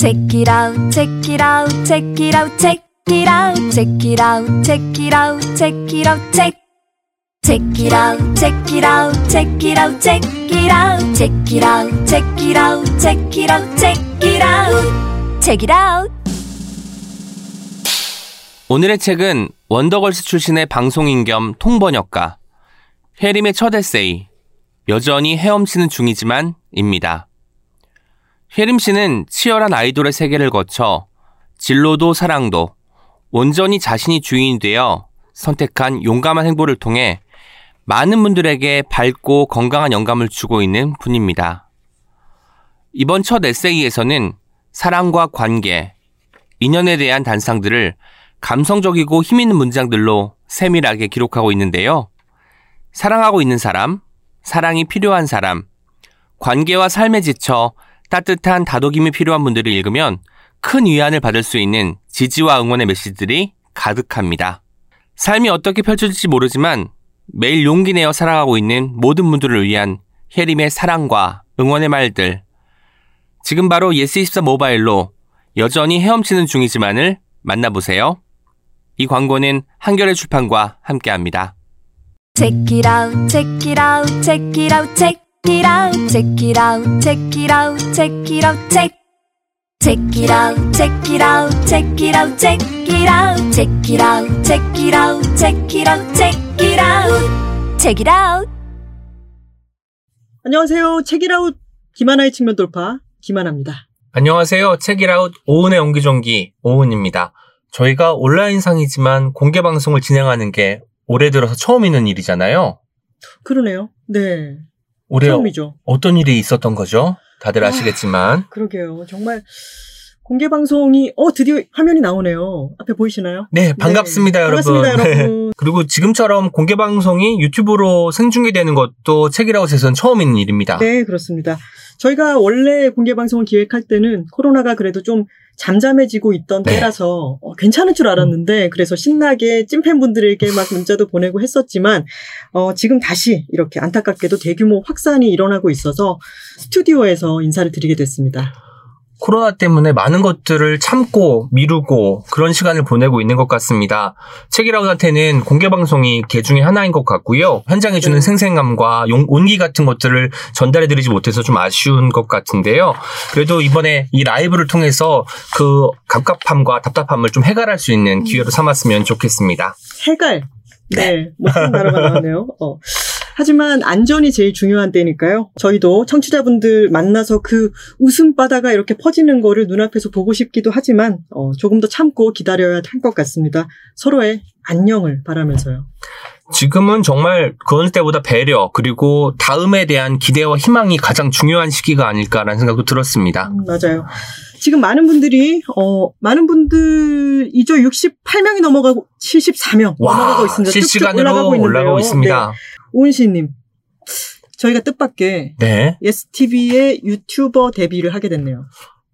Check it out, check it out, check it out, check it out, check it out, check it out, check it out, check. Check it out, check it out, check it out, check it out, check it out, check it out, check it out, check it out, check it out. 오늘의 책은 원더걸스 출신의 방송인 겸 통번역가 혜림의 첫 에세이 여전히 헤엄치는 중이지만 입니다. 혜림 씨는 치열한 아이돌의 세계를 거쳐 진로도 사랑도 온전히 자신이 주인이 되어 선택한 용감한 행보를 통해 많은 분들에게 밝고 건강한 영감을 주고 있는 분입니다. 이번 첫 에세이에서는 사랑과 관계, 인연에 대한 단상들을 감성적이고 힘있는 문장들로 세밀하게 기록하고 있는데요. 사랑하고 있는 사람, 사랑이 필요한 사람, 관계와 삶에 지쳐 따뜻한 다독임이 필요한 분들을 읽으면 큰 위안을 받을 수 있는 지지와 응원의 메시지들이 가득합니다. 삶이 어떻게 펼쳐질지 모르지만 매일 용기 내어 살아가고 있는 모든 분들을 위한 혜림의 사랑과 응원의 말들. 지금 바로 예스24 모바일로 여전히 헤엄치는 중이지만을 만나보세요. 이 광고는 한겨레 출판과 함께합니다. Check it out, check it out, check it out, check it out, check it out, check it out, check it out, check. Check it out, check it out, check it out, check it out, check it out, check it out, check it out, check it out, check it out. 안녕하세요. 책이라웃 김하나의 측면 돌파 김하나입니다. 안녕하세요. 책이라웃 오은의 옹기종기 오은입니다. 저희가 온라인상이지만 공개 방송을 진행하는 게 올해 들어서 처음 있는 일이잖아요. 그러네요. 네. 올해 처음이죠. 어떤 일이 있었던 거죠? 다들 아. 아시겠지만. 그러게요. 정말 공개 방송이 어 드디어 화면이 나오네요. 앞에 보이시나요? 네, 반갑습니다, 네. 여러분. 반갑습니다, 네. 여러분. 그리고 지금처럼 공개 방송이 유튜브로 생중계되는 것도 책이라웃에서는 처음 있는 일입니다. 네, 그렇습니다. 저희가 원래 공개 방송을 기획할 때는 코로나가 그래도 좀 잠잠해지고 있던 네. 때라서 어, 괜찮을 줄 알았는데 그래서 신나게 찐팬분들에게 막 문자도 보내고 했었지만 어, 지금 다시 이렇게 안타깝게도 대규모 확산이 일어나고 있어서 스튜디오에서 인사를 드리게 됐습니다. 코로나 때문에 많은 것들을 참고 미루고 그런 시간을 보내고 있는 것 같습니다. 책이라웃한테는 공개 방송이 개 중에 하나인 것 같고요. 현장에 주는 네. 생생감과 용- 온기 같은 것들을 전달해드리지 못해서 좀 아쉬운 것 같은데요. 그래도 이번에 이 라이브를 통해서 그 갑갑함과 답답함을 좀 해결할 수 있는 기회로 삼았으면 좋겠습니다. 해갈. 네, 못한 단어가 나왔네요. 어. 하지만 안전이 제일 중요한 때니까요. 저희도 청취자분들 만나서 그 웃음바다가 이렇게 퍼지는 거를 눈앞에서 보고 싶기도 하지만 어, 조금 더 참고 기다려야 할 것 같습니다. 서로의 안녕을 바라면서요. 지금은 정말 그 어느 때보다 배려 그리고 다음에 대한 기대와 희망이 가장 중요한 시기가 아닐까라는 생각도 들었습니다. 음, 맞아요. 지금 많은 분들이 어 많은 분들이죠. 68명이 넘어가고 74명 넘어가고 있습니다. 실시간으로 올라가고. 올라가고 있습니다. 네. 오은씨님, 저희가 뜻밖의 네. 예스TV의 유튜버 데뷔를 하게 됐네요.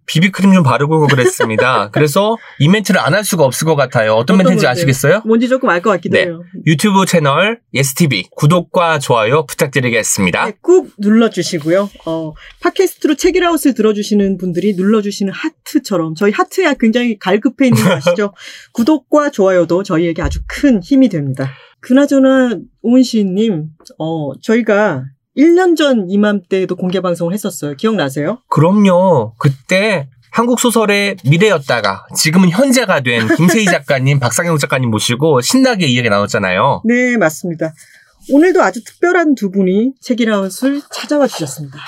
비비크림 좀 바르고 그랬습니다. 그래서 이 멘트를 안 할 수가 없을 것 같아요. 어떤 멘트인지? 아시겠어요? 뭔지 조금 알 것 같기도 네. 해요. 유튜브 채널 예스TV 구독과 좋아요 부탁드리겠습니다. 네, 꾹 눌러주시고요. 어, 팟캐스트로 책이라웃을 들어주시는 분들이 눌러주시는 하트처럼 저희 하트에 굉장히 갈급해 있는 거 아시죠? 구독과 좋아요도 저희에게 아주 큰 힘이 됩니다. 그나저나 오은씨님, 어, 저희가 1년 전 이맘때에도 공개 방송을 했었어요. 기억나세요? 그럼요. 그때 한국 소설의 미래였다가 지금은 현재가 된 김세희 작가님, 박상영 작가님 모시고 신나게 이야기 나눴잖아요. 네, 맞습니다. 오늘도 아주 특별한 두 분이 책읽아웃을 찾아와 주셨습니다.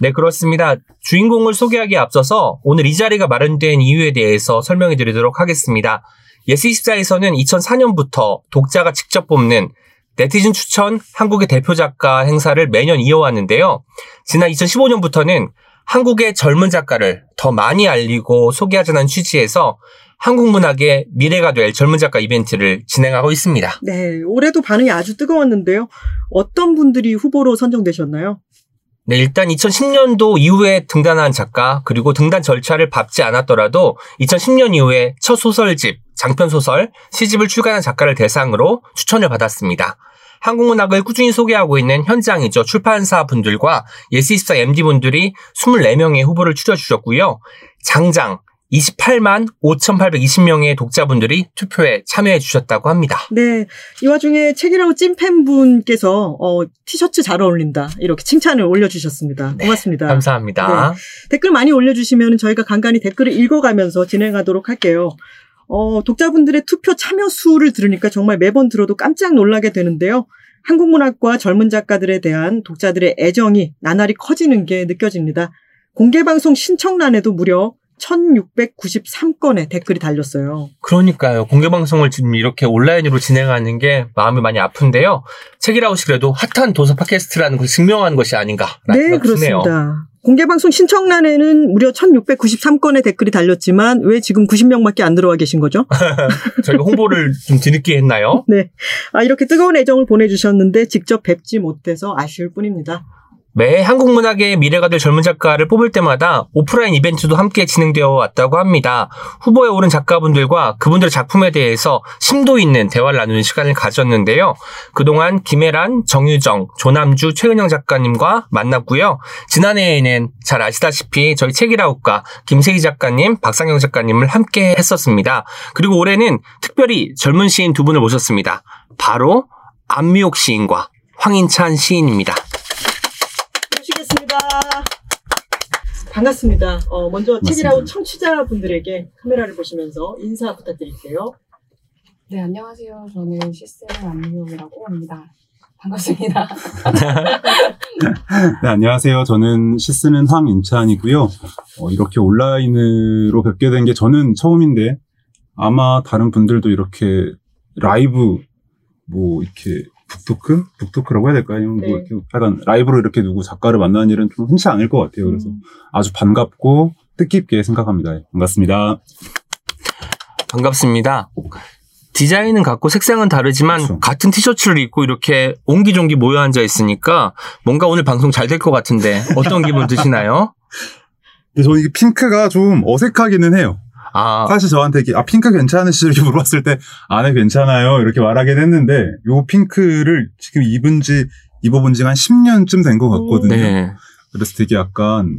네, 그렇습니다. 주인공을 소개하기에 앞서서 오늘 이 자리가 마련된 이유에 대해서 설명해 드리도록 하겠습니다. 예스24에서는 2004년부터 독자가 직접 뽑는 네티즌 추천 한국의 대표 작가 행사를 매년 이어왔는데요. 지난 2015년부터는 한국의 젊은 작가를 더 많이 알리고 소개하자는 취지에서 한국 문학의 미래가 될 젊은 작가 이벤트를 진행하고 있습니다. 네, 올해도 반응이 아주 뜨거웠는데요. 어떤 분들이 후보로 선정되셨나요? 네, 일단 2010년도 이후에 등단한 작가, 그리고 등단 절차를 밟지 않았더라도 2010년 이후에 첫 소설집, 장편소설, 시집을 출간한 작가를 대상으로 추천을 받았습니다. 한국문학을 꾸준히 소개하고 있는 현장이죠. 출판사 분들과 예스24 MD분들이 24명의 후보를 추려주셨고요. 장장 28만 5,820명의 독자분들이 투표에 참여해 주셨다고 합니다. 네. 이 와중에 책이라고 찐팬분께서 어, 티셔츠 잘 어울린다. 이렇게 칭찬을 올려주셨습니다. 고맙습니다. 감사합니다. 네. 댓글 많이 올려주시면 저희가 간간히 댓글을 읽어가면서 진행하도록 할게요. 어, 독자분들의 투표 참여 수를 들으니까 정말 매번 들어도 깜짝 놀라게 되는데요. 한국 문학과 젊은 작가들에 대한 독자들의 애정이 나날이 커지는 게 느껴집니다. 공개방송 신청란에도 무려 1693건의 댓글이 달렸어요. 그러니까요. 공개 방송을 지금 이렇게 온라인으로 진행하는 게 마음이 많이 아픈데요. 책이라웃이 그래도 핫한 도서 팟캐스트라는 걸 증명하는 것이 아닌가. 네, 그렇습니다. 공개방송 신청란에는 무려 1693건의 댓글이 달렸지만 왜 지금 90명밖에 안 들어와 계신 거죠? 저희가 홍보를 좀 뒤늦게 했나요? 네. 아, 이렇게 뜨거운 애정을 보내주셨는데 직접 뵙지 못해서 아쉬울 뿐입니다. 매 한국 문학의 미래가 될 젊은 작가를 뽑을 때마다 오프라인 이벤트도 함께 진행되어 왔다고 합니다. 후보에 오른 작가분들과 그분들의 작품에 대해서 심도 있는 대화를 나누는 시간을 가졌는데요. 그동안 김혜란, 정유정, 조남주, 최은영 작가님과 만났고요. 지난해에는 잘 아시다시피 저희 책이라웃과 김세희 작가님, 박상영 작가님을 함께 했었습니다. 그리고 올해는 특별히 젊은 시인 두 분을 모셨습니다. 바로 안미옥 시인과 황인찬 시인입니다. 반갑습니다. 어, 먼저 책이라웃 청취자분들에게 카메라를 보시면서 인사 부탁드릴게요. 네, 안녕하세요. 저는 시스템 안미용이라고 합니다. 반갑습니다. 네, 안녕하세요. 저는 시스는 황인찬이고요. 어, 이렇게 온라인으로 뵙게 된 게 저는 처음인데 아마 다른 분들도 이렇게 라이브 뭐 이렇게 북토크? 북토크라고 해야 될까요? 아니면 네. 뭐 이렇게 약간 라이브로 이렇게 누구 작가를 만나는 일은 좀 흔치 않을 것 같아요. 그래서 음. 아주 반갑고 뜻깊게 생각합니다. 반갑습니다. 반갑습니다. 디자인은 같고 색상은 다르지만 그렇죠. 같은 티셔츠를 입고 이렇게 옹기종기 모여 앉아 있으니까 뭔가 오늘 방송 잘 될 것 같은데 어떤 기분 드시나요? 근데 저는 이게 핑크가 좀 어색하기는 해요. 아, 사실 저한테 이렇게, 아, 핑크 괜찮으시죠? 이렇게 물어봤을 때, 아, 네, 괜찮아요. 이렇게 말하긴 했는데, 요 핑크를 지금 입은 지, 입어본 지가 한 10년쯤 된 것 같거든요. 네. 그래서 되게 약간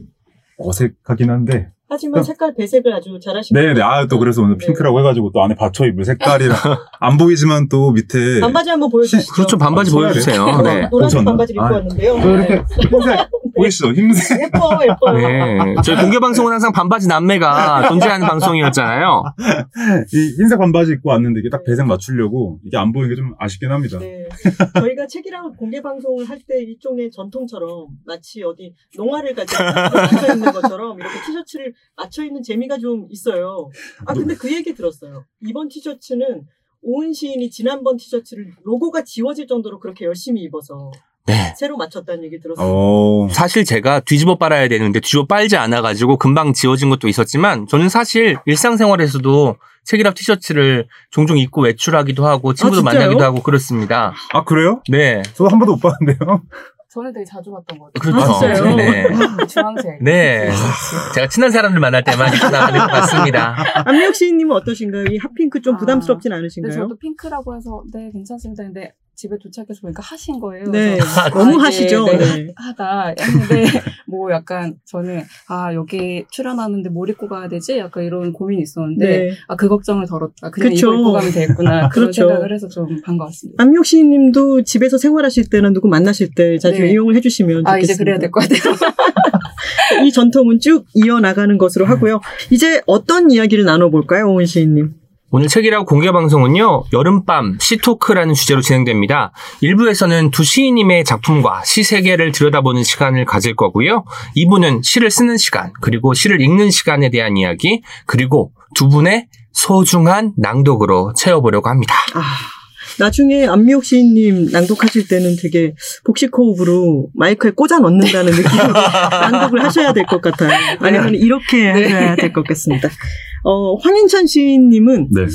어색하긴 한데, 하지만 색깔 배색을 아주 잘하신 네네. 아, 또 그래서 오늘 네. 핑크라고 해가지고 또 안에 받쳐 입을 색깔이랑, 안 보이지만 또 밑에. 반바지 한번 보여주시죠. 그렇죠. 반바지 아, 보여주세요. 어, 네. 노란색? 반바지를 입고 아, 왔는데요. 또 이렇게 흰색, 보이시죠? 흰색. 예뻐, 예뻐요. 네. 저희 공개 방송은 항상 반바지 남매가 존재하는 방송이었잖아요. 이 흰색 반바지 입고 왔는데 이게 딱 배색 맞추려고 이게 안 보이는 게 좀 아쉽긴 합니다. 네. 저희가 책이랑 공개 방송을 할 때 일종의 전통처럼 마치 어디 농화를 가지고 맞춰 입는 것처럼 이렇게 티셔츠를 맞춰 입는 재미가 좀 있어요. 아 근데 그 얘기 들었어요. 이번 티셔츠는 오은 시인이 지난번 티셔츠를 로고가 지워질 정도로 그렇게 열심히 입어서 네. 새로 맞췄다는 얘기 들었어요. 어, 사실 제가 뒤집어 빨아야 되는데 뒤집어 빨지 않아가지고 금방 지워진 것도 있었지만 저는 사실 일상생활에서도 책이라 티셔츠를 종종 입고 외출하기도 하고 친구들 아? 만나기도 하고 그렇습니다. 아, 그래요? 네. 저도 한 번도 못 봤는데요. 저는 되게 자주 봤던 것 같아요. 그렇죠. 아? 네. 주황색. 네. 제가 친한 사람들 만날 때만 입고 나가는 것 같습니다. 안미혁 시인님은 어떠신가요? 이 핫핑크 좀 아, 부담스럽진 않으신가요? 저도 핑크라고 해서 네 괜찮습니다. 근데 집에 도착해서 보니까 하신 거예요. 네, 그래서 너무 아, 하시죠. 네, 네. 하다 했는데 뭐 약간 저는 아 여기 출연하는데 뭘 입고 가야 되지? 약간 이런 고민이 있었는데 네. 아그 걱정을 덜었다. 그냥 그쵸. 이거 입고 가면 되겠구나 그런 그렇죠. 생각을 해서 좀 반가웠습니다. 안미혁 시인님도 집에서 생활하실 때나 누구 만나실 때 자주 네. 이용을 해주시면 좋겠습니다. 아 이제 그래야 될 것 같아요. 이 전통은 쭉 이어나가는 것으로 하고요. 이제 어떤 이야기를 나눠볼까요, 오은 시인님? 오늘 책이라고 공개 방송은요, 여름밤 시토크라는 주제로 진행됩니다. 일부에서는 두 시인님의 작품과 시 세계를 들여다보는 시간을 가질 거고요. 2부는 시를 쓰는 시간, 그리고 시를 읽는 시간에 대한 이야기, 그리고 두 분의 소중한 낭독으로 채워보려고 합니다. 아, 나중에 안미옥 시인님 낭독하실 때는 되게 복식 호흡으로 마이크에 꽂아 넣는다는 느낌으로 낭독을 하셔야 될 것 같아요. 아니면 이렇게 네. 하셔야 될 것 같습니다. 어, 황인찬 시인님은 네.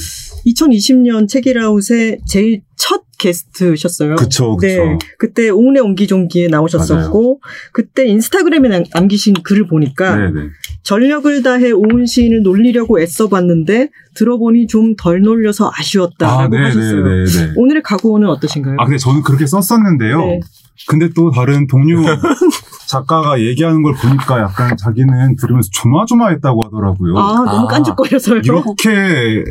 2020년 책이라웃의 제일 첫 게스트셨어요. 그쵸, 그쵸. 네. 그때 오은의 옹기종기에 나오셨었고, 그때 인스타그램에 남- 남기신 글을 보니까, 네네. 전력을 다해 오은 시인을 놀리려고 애써봤는데 들어보니 좀 덜 놀려서 아쉬웠다라고 하셨어요. 네네네. 오늘의 각오는 어떠신가요? 아, 근데 저는 그렇게 썼었는데요. 네. 근데 또 다른 동료 작가가 얘기하는 걸 보니까 약간 자기는 들으면서 조마조마했다고 하더라고요. 아, 너무 아. 깐죽거려서요. 이렇게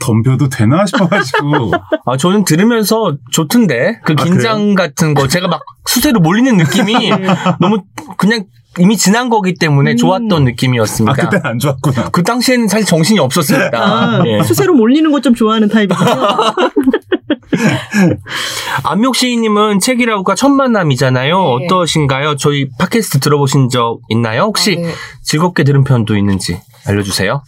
덤벼도 되나 싶어가지고. 아, 저는 들으면서 좋던데? 그 아, 긴장 같은 거, 제가 막 수세로 몰리는 느낌이 너무 그냥 이미 지난 거기 때문에 음. 좋았던 느낌이었습니다. 아, 그때는 안 좋았구나. 그 당시에는 사실 정신이 없었습니다. 아, 예. 수세로 몰리는 것 좀 좋아하는 타입이군요. 안목 시인님은 책이라고가 첫 만남이잖아요. 네. 어떠신가요? 저희 팟캐스트 들어보신 적 있나요? 혹시 아, 네. 즐겁게 들은 편도 있는지 알려주세요.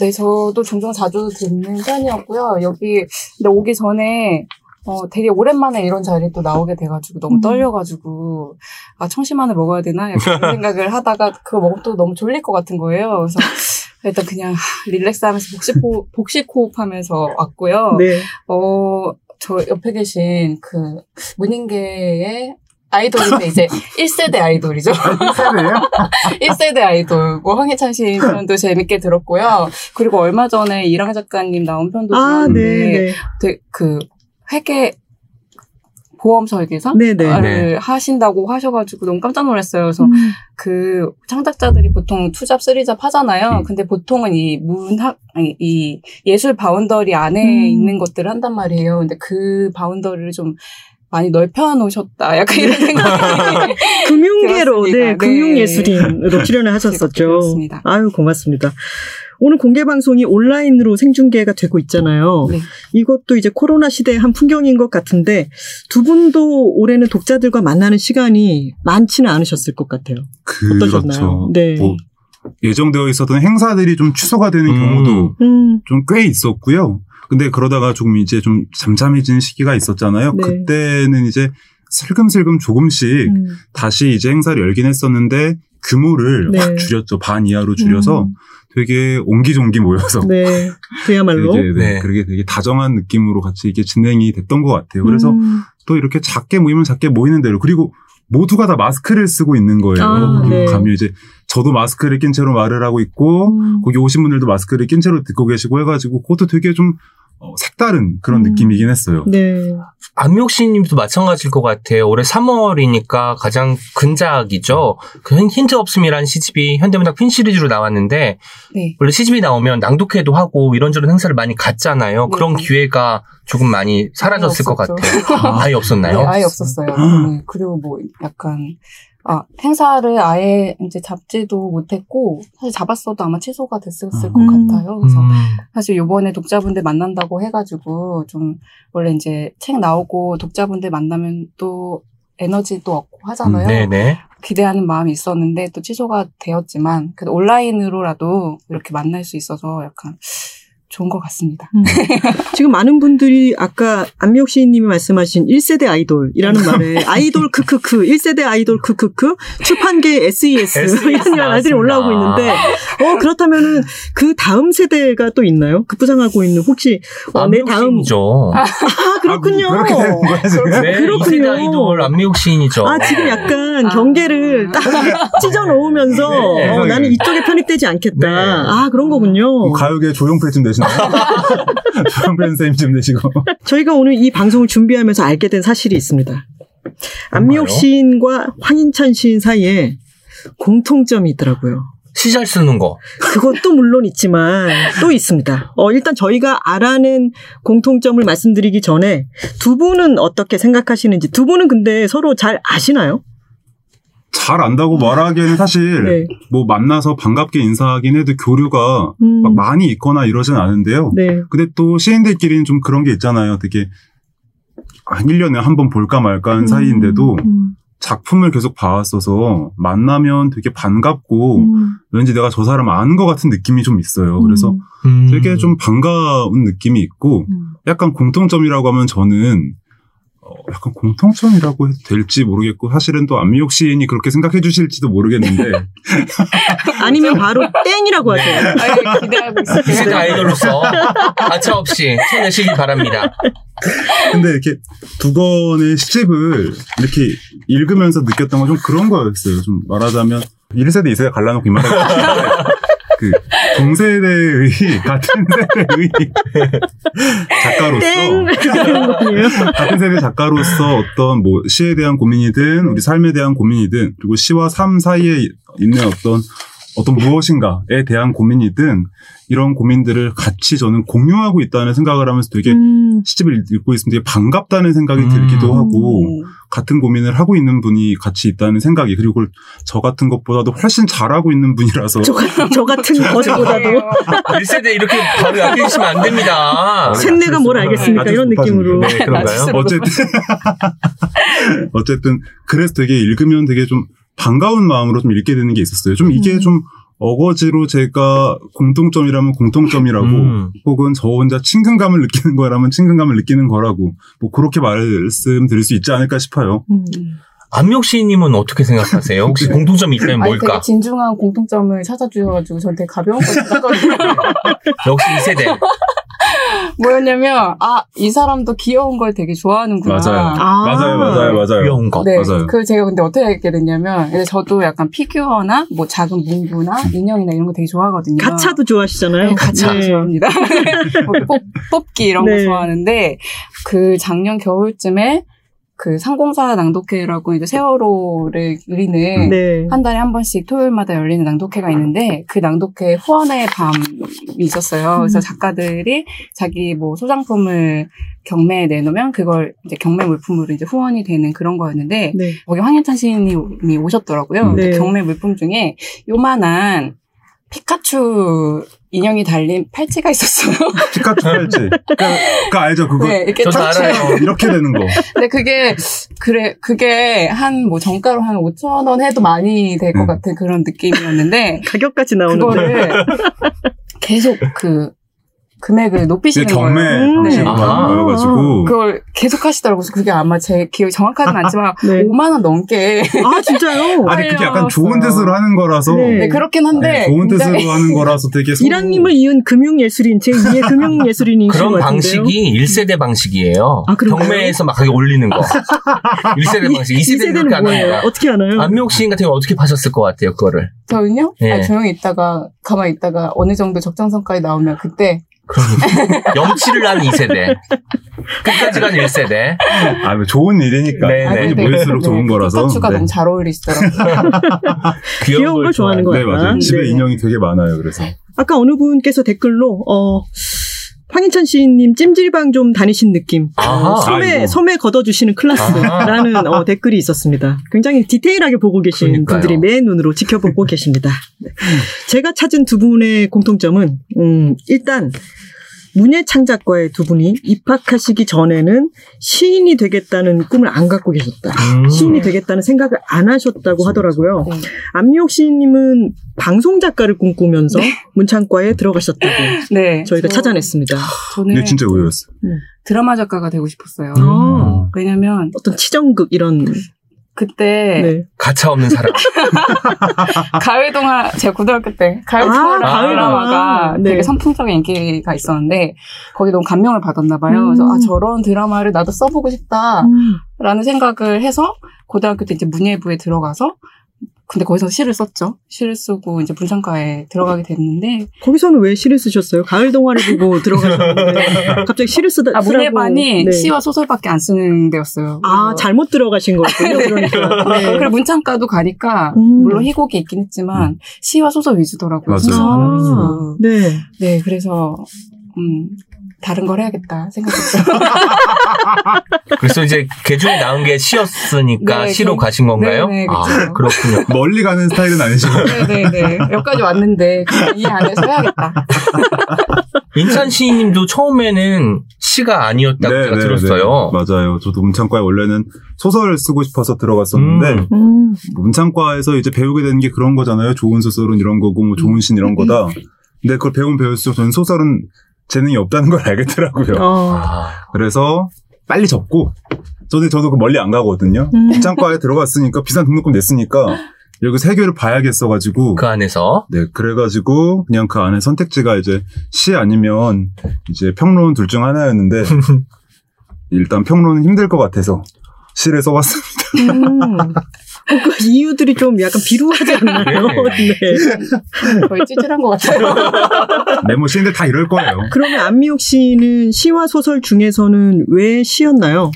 네, 저도 종종 자주 듣는 편이었고요. 여기, 근데 오기 전에, 어, 되게 오랜만에 이런 자리에 또 나오게 돼가지고 너무 음. 떨려가지고, 아, 청심환을 먹어야 되나? 약간 그런 생각을 하다가 그거 먹으면 또 너무 졸릴 것 같은 거예요. 그래서 일단 그냥 릴렉스 하면서 복식 호, 복식 호흡 하면서 왔고요. 네. 어, 저 옆에 계신 그 문인계의 아이돌인데 이제 1세대 아이돌이죠. 세대예요? 1세대 아이돌, 뭐 황희찬 씨 편도 재밌게 들었고요. 그리고 얼마 전에 이랑 작가님 나온 편도 아, 들었는데 네, 되게 그 회계 보험 설계사? 네. 네, 네. 네. 하신다고 하셔가지고 너무 깜짝 놀랐어요. 그래서 음. 그 창작자들이 보통 two job, three job 하잖아요. 음. 근데 보통은 이 문학, 아니, 이 예술 boundary 안에 음. 있는 것들을 한단 말이에요. 근데 그 boundary를 좀 많이 넓혀 놓으셨다. 약간 이런 생각이. 금융계로, 네. 네. 금융예술인으로 출연을 하셨었죠. 그렇습니다. 아유, 고맙습니다. 오늘 공개 방송이 온라인으로 생중계가 되고 있잖아요. 네. 이것도 이제 코로나 시대의 한 풍경인 것 같은데 두 분도 올해는 독자들과 만나는 시간이 많지는 않으셨을 것 같아요. 어떠셨나요? 그렇죠. 네. 뭐 예정되어 있었던 행사들이 좀 취소가 되는 음. 경우도 음, 좀꽤 있었고요. 근데 그러다가 조금 이제 좀 잠잠해지는 시기가 있었잖아요. 네. 그때는 이제 슬금슬금 조금씩 음. 다시 이제 행사를 열긴 했었는데 규모를 네. 확 줄였죠. 반 이하로 줄여서 음. 되게 옹기종기 모여서 네, 그야말로. 되게, 네, 네. 그렇게 되게 다정한 느낌으로 같이 이게 진행이 됐던 것 같아요. 그래서 음. 또 이렇게 작게 모이면 작게 모이는 대로 그리고 모두가 다 마스크를 쓰고 있는 거예요. 아, 네. 가면 이제 저도 마스크를 낀 채로 말을 하고 있고 음. 거기 오신 분들도 마스크를 낀 채로 듣고 계시고 해가지고 그것도 되게 좀 어, 색다른 그런 음. 느낌이긴 했어요. 네. 안미옥 씨님도 마찬가지일 것 같아요. 올해 3월이니까 가장 근작이죠. 그 힌트 없음이라는 시집이 현대문학 핀 시리즈로 나왔는데 네. 원래 시집이 나오면 낭독회도 하고 이런저런 행사를 많이 갔잖아요. 그런 네. 기회가 조금 많이 사라졌을 것. 같아요. 아예 없었나요? 네, 아예 없었어요. 네, 그리고 뭐 약간 아 행사를 아예 이제 잡지도 못했고 사실 잡았어도 아마 취소가 됐었을 음. 것 같아요. 그래서 음. 사실 요번에 독자분들 만난다고 해가지고 좀 원래 이제 책 나오고 독자분들 만나면 또 에너지도 얻고 하잖아요. 네네. 기대하는 마음이 있었는데 또 취소가 되었지만 그래도 온라인으로라도 이렇게 만날 수 있어서 약간 좋은 것 같습니다. 음. 지금 많은 분들이 아까 안미옥 시인님이 말씀하신 1세대 아이돌이라는 말에 아이돌 크크크, 1세대 아이돌 크크크, 출판계 SES SES 이런 말들이. 올라오고 있는데 어 그렇다면은 그 다음 세대가 또 있나요? 급부상하고 있는 혹시 어, 내 안미옥 다음 시인이죠. 아 그렇군요. 아, 그렇게 되는 거야 지금. 네, 그렇군요. 2세대 아이돌 안미옥 시인이죠. 아 지금 약간 아. 경계를 딱 찢어 놓으면서 네. 어, 나는 이쪽에 편입되지 않겠다. 네. 아 그런 거군요. 가요계 조용필쯤 되시 나요? 조용필 선생님쯤 되시고. 저희가 오늘 이 방송을 준비하면서 알게 된 사실이 있습니다. 안미옥? 시인과 황인찬 시인 사이에 공통점이 있더라고요. 시잘 쓰는 거. 그것도 물론 있지만 또 있습니다. 어, 일단 저희가 알아낸 공통점을 말씀드리기 전에 두 분은 어떻게 생각하시는지 두 분은 근데 서로 잘 아시나요? 잘 안다고 말하기에는 사실 네. 뭐 만나서 반갑게 인사하긴 해도 교류가 음, 막 많이 있거나 이러진 않은데요. 네. 근데 또 시인들끼리는 좀 그런 게 있잖아요. 되게 한 1년에 한 번 볼까 말까 한 사이인데도 음, 작품을 계속 봐왔어서 만나면 되게 반갑고 음, 왠지 내가 저 사람 아는 것 같은 느낌이 좀 있어요. 그래서 음. 되게 좀 반가운 느낌이 있고 음. 약간 공통점이라고 하면 저는 어, 약간 공통점이라고 해도 될지 모르겠고 사실은 또 안미옥 시인이 그렇게 생각해 주실지도 모르겠는데 아니면 바로 땡이라고 하세요. 아, 기대하고 있어요. 2세대 아이돌로서 가차 없이 쳐내시기 바랍니다. 근데 이렇게 두 권의 시집을 이렇게 읽으면서 느꼈던 건 좀 그런 거였어요. 좀 말하자면 1세대, 2세대 갈라놓고 이만하게 그 동세대의 같은 세대의 작가로서? 같은 세대 작가로서 어떤 뭐 시에 대한 고민이든 우리 삶에 대한 고민이든 그리고 시와 삶 사이에 있는 어떤 어떤 무엇인가에 대한 고민이든 이런 고민들을 같이 저는 공유하고 있다는 생각을 하면서 되게 음. 시집을 읽고 있으면 되게 반갑다는 생각이 음. 들기도 하고 음. 같은 고민을 하고 있는 분이 같이 있다는 생각이 그리고 저 같은 것보다도 훨씬 잘하고 있는 분이라서 저, 같- 저 같은 것보다도 1세대 이렇게 바로 약해주시면 안 됩니다. 셋내가 뭘 알겠습니까? 아주 이런 느낌으로. 네, 그런가요? 나치스로. 어쨌든 어쨌든 그래서 되게 읽으면 되게 좀 반가운 마음으로 좀 읽게 되는 게 있었어요. 좀 이게 음. 좀 어거지로 제가 공통점이라면 공통점이라고 음. 혹은 저 혼자 친근감을 느끼는 거라면 친근감을 느끼는 거라고 뭐 그렇게 말씀드릴 수 있지 않을까 싶어요. 음. 안명 씨님은 어떻게 생각하세요? 혹시 공통점이 있다면 아니 되게 뭘까? 진중한 공통점을 찾아주셔가지고 전 되게 가벼운 거 찾았거든요. 역시 2세대. 뭐였냐면 아 이 사람도 귀여운 걸 되게 좋아하는구나. 맞아요. 아. 맞아요, 맞아요, 맞아요. 귀여운 것. 네, 맞아요. 그 제가 근데 어떻게 알게 됐냐면 저도 약간 피규어나 뭐 작은 문구나 인형이나 이런 거 되게 좋아하거든요. 가차도 좋아하시잖아요. 네, 가차 네. 좋아합니다. 뭐 뽑, 뽑기 이런 네. 거 좋아하는데 그 작년 겨울쯤에 그 상공사 낭독회라고 이제 세월호를 그리는 네. 한 달에 한 번씩 토요일마다 열리는 낭독회가 있는데 그 낭독회 후원의 밤이 있었어요. 그래서 음. 작가들이 자기 뭐 소장품을 경매에 내놓으면 그걸 이제 경매 물품으로 이제 후원이 되는 그런 거였는데 네. 거기 황현찬 시인님이 오셨더라고요. 음. 네. 경매 물품 중에 요만한 피카츄 인형이 달린 팔찌가 있었어요. 피카츄 팔찌. 그, 그 알죠? 그거 네, 이렇게 저도 탁 알아요. 이렇게 되는 거. 근데 그게 그래 그게 한 뭐 정가로 한 5천 원 해도 많이 될것 음. 같은 그런 느낌이었는데 가격까지 나오는데. 그거를 계속 그 금액을 높이시는 이게 경매 거예요. 네. 하는 거여가지고. 그걸 계속 하시더라고요. 그게 아마 제 기억이 정확하진 않지만 네. 5만 원 넘게 아, 진짜요? 아니 그게 약간 좋은. 뜻으로 하는 거라서 네. 네, 그렇긴 한데 네, 좋은 뜻으로 하는 거라서 되게 이랑님을 이은 금융예술인, 제 2의 금융예술인이신 것 그런. 방식이 1세대 방식이에요. 아? 경매에서 막 올리는 거. 1세대 방식. 2세대는 그렇게 세대는 안 뭐예요? 합니다. 어떻게 하나요? 안명 시인 같은 경우 어떻게 파셨을 것 같아요, 그거를? 저는요? 예. 아니, 조용히 있다가 가만히 있다가 어느 정도 적정선까지 나오면 그때. 염치를 하는 2세대. 끝까지 간 1세대. 아, 뭐 좋은 일이니까. 네, 아, 네. 돈이 근데 모일수록 네, 좋은 거라서. 피카츄가 네. 너무 잘 어울리시더라고요. 귀여운 걸 좋아하는 거 네. 맞아요. 집에 네. 인형이 되게 많아요. 그래서. 아까 어느 분께서 댓글로, 어, 황인찬 시인님 찜질방 좀 다니신 느낌. 아하. 섬에, 아이고. 섬에 걷어주시는 클래스라는 어, 댓글이 있었습니다. 굉장히 디테일하게 보고 계신 그러니까요. 분들이 맨 눈으로 지켜보고 계십니다. 네. 제가 찾은 두 분의 공통점은, 음, 일단, 문예창 작가의 두 분이 입학하시기 전에는 시인이 되겠다는 꿈을 안 갖고 계셨다. 음. 시인이 되겠다는 생각을 안 하셨다고 하더라고요. 네. 안미옥 시인님은 방송 작가를 꿈꾸면서 문창과에 들어가셨다고 네. 저희가 저- 찾아냈습니다. 저는 네, 진짜 의외였어요. 드라마 작가가 되고 싶었어요. 아, 왜냐면 어떤 치정극 이런. 그때 네. 가차 없는 사람. 가을 동화 제가 고등학교 때 가을 아, 동화 가을 드라마가. 네. 되게 선풍적인 인기가 있었는데 거기 너무 감명을 받았나 봐요. 음. 그래서 아 저런 드라마를 나도 써보고 싶다라는 음. 생각을 해서 고등학교 때 이제 문예부에 들어가서 근데 거기서 시를 썼죠. 시를 쓰고 이제 문창과에 들어가게 됐는데 거기서는 왜 시를 쓰셨어요? 가을 동화를 보고 들어가셨는데 갑자기 시를 쓰다 아. 문예반이 네. 시와 소설밖에 안 쓰는 데였어요. 아 그래서 잘못 들어가신 거였군요. 그러니까. 네. 그리고 문창과도 가니까 음. 물론 희곡이 있긴 했지만 시와 소설 위주더라고요. 맞아요. 아, 위주. 네. 네, 그래서 음 다른 걸 해야겠다 생각했죠. 그래서 이제 개중에 나온 게 시였으니까 네, 시로 그- 가신 건가요? 네, 네, 아. 그렇군요. 멀리 가는 스타일은 아니시고. 네네네. 여기까지 왔는데 이 안에서 해야겠다. 인찬 시인님도 처음에는 시가 아니었다고 제가 들었어요. 맞아요. 저도 문창과에 원래는 소설을 쓰고 싶어서 들어갔었는데 음. 음. 문창과에서 이제 배우게 되는 게 그런 거잖아요. 좋은 소설은 이런 거고 뭐 좋은 신 이런 거다. 근데 그걸 배우면 배울수록 저는 소설은 재능이 없다는 걸 알겠더라고요. 어. 아, 그래서 빨리 접고 저는 저도 그 멀리 안 가거든요. 음. 문창과에 들어갔으니까 비싼 등록금 냈으니까 여기 세 개를 봐야겠어가지고 그 안에서 네 그래가지고 그냥 그 안에 선택지가 이제 시 아니면 이제 평론 둘 중 하나였는데 일단 평론은 힘들 것 같아서 시를 써봤습니다. 음. 그 이유들이 좀 약간 비루하지 않나요? 네. 거의 찌질한 것 같아요. 메모 씨인데 다 이럴 거예요. 그러면 안미옥 씨는 시와 소설 중에서는 왜 시였나요?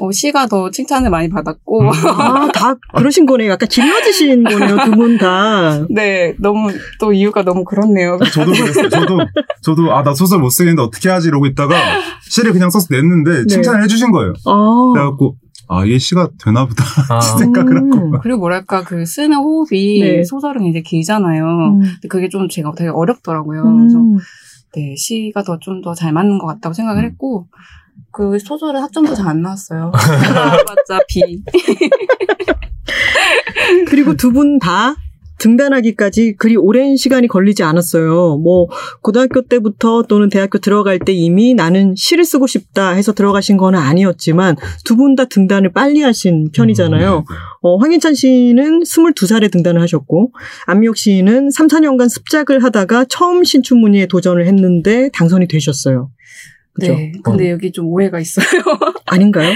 어, 시가 더 칭찬을 많이 받았고, 음. 아, 다 그러신 거네요. 약간 길러지신 거네요, 두 분 다. 네, 너무, 또 이유가 너무 그렇네요. 저도 그랬어요. 저도 저도 아 나 소설 못 쓰겠는데 어떻게 하지 이러고 있다가 시를 그냥 써서 냈는데 칭찬을 해주신 거예요. 아. 그래갖고 아 이게 시가 되나 보다 아. 생각을 하고. 그리고 뭐랄까, 그 쓰는 호흡이 네. 소설은 굉장히 길잖아요. 음. 근데 그게 좀 제가 되게 어렵더라고요. 그래서 음. 네, 시가 더 좀 더 잘 맞는 것 같다고 생각을 음. 했고, 그 소설은 학점도 잘 안 나왔어요. 맞자 B. 그리고 두 분 다 등단하기까지 그리 오랜 시간이 걸리지 않았어요. 뭐 고등학교 때부터 또는 대학교 들어갈 때 이미 나는 시를 쓰고 싶다 해서 들어가신 건 아니었지만 두 분 다 등단을 빨리 하신 편이잖아요. 어, 황인찬 씨는 22살에 등단을 하셨고 안미옥 씨는 3, 4년간 습작을 하다가 처음 신춘문예에 도전을 했는데 당선이 되셨어요. 그죠? 네. 근데 여기 좀 오해가 있어요. 아닌가요?